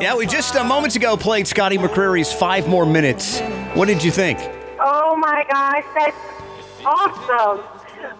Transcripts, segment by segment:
Yeah, we just uh, moments ago played Scotty McCreery's Five More Minutes. What did you think? Oh my gosh, that's awesome.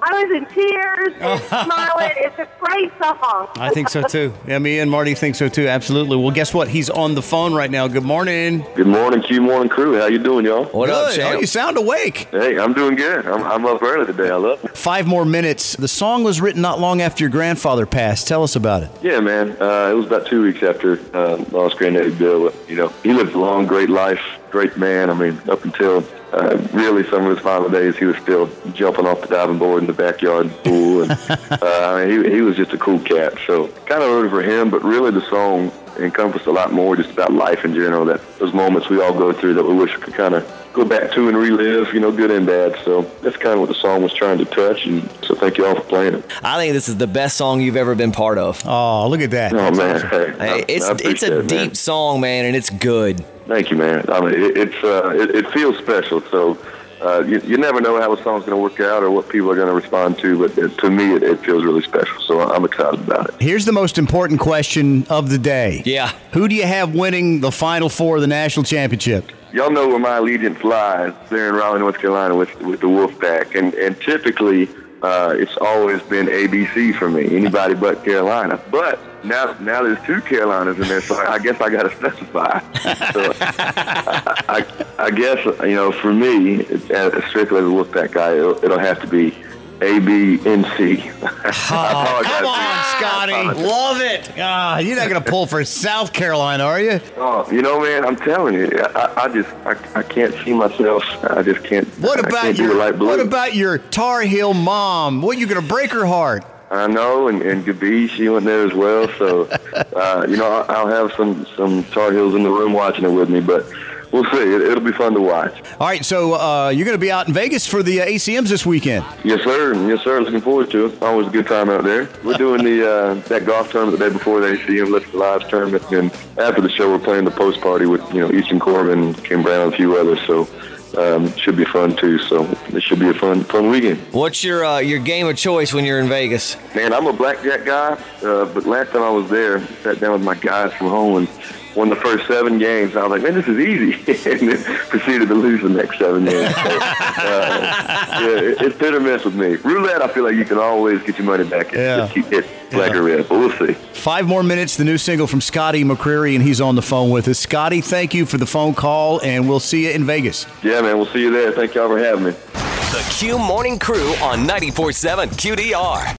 I was in tears, smiling. It's a great song. I think so too. Yeah, me and Marty think so too. Absolutely. Well, guess what? He's on the phone right now. Good morning. Good morning, Q Morning Crew. How you doing, y'all? What up, Good. Oh, you sound awake. Hey, I'm doing good. I'm, I'm up early today. I love it. Five More Minutes. The song was written not long after your grandfather passed. Tell us about it. Yeah, man. Uh, it was about two weeks after uh, lost Granddaddy Bill. You know, he lived a long, great life, great man. I mean, up until uh, really some of his final days, he was still jumping off the diving board in the backyard pool, and uh, I mean, he, he was just a cool cat. So, kind of it for him, but really the song encompassed a lot more just about life in general. That those moments we all go through that we wish we could kind of go back to and relive. You know, good and bad. So that's kind of what the song was trying to touch. And so, thank you all for playing it. I think this is the best song you've ever been part of. Oh, look at that. Oh man, hey, Hey, I- it's I it's a it, man. deep song, man, and it's good. Thank you, man. I mean, it, it's uh, it, it feels special. So uh, you, you never know how a song's going to work out or what people are going to respond to, but it, to me, it, it feels really special. So I'm excited about it. Here's the most important question of the day. Yeah. Who do you have winning the Final Four of the national championship? Y'all know where my allegiance lies there in Raleigh, North Carolina, with with the Wolfpack, and and typically uh, it's always been ABC for me. Anybody but Carolina, but. Now, now there's two Carolinas in there, so I guess I got to specify. So, I, I, I guess you know, for me, as strictly as a Wolfpack guy, it'll, it'll have to be A, B, and apologize. Come on, Scotty. Love it. Ah, you're not going to pull for South Carolina, are you? Oh, you know, man, I'm telling you, I, I just, I, I can't see myself. I just can't. What about can't your light blue. What about your Tar Heel mom? What you going to break her heart? I know, and, and Gabi, she went there as well. So, uh, you know, I'll, I'll have some some Tar Heels in the room watching it with me, but we'll see. It, it'll be fun to watch. All right, so uh, you're going to be out in Vegas for the uh, ACMs this weekend. Yes, sir. Yes, sir. Looking forward to it. Always a good time out there. We're doing the uh, that golf tournament the day before the ACM Lifting Lives tournament, and after the show, we're playing the post party with you know Easton Corbin, Kane Brown, and a few others. So. Um, should be fun too. So it should be a fun, fun weekend. What's your uh, your game of choice when you're in Vegas? Man, I'm a blackjack guy, uh, but last time I was there, sat down with my guys from home and won the first seven games. I was like, man, this is easy, and then proceeded to lose the next seven games. So, uh, yeah, it, it's hit or miss with me. Roulette, I feel like you can always get your money back. It's Yeah. Just keep it black or red, but we'll see. Five more minutes, the new single from Scotty McCreery, and he's on the phone with us. Scotty, thank you for the phone call, and we'll see you in Vegas. Yeah, man, we'll see you there. Thank y'all for having me. The Q Morning Crew on 94.7 QDR.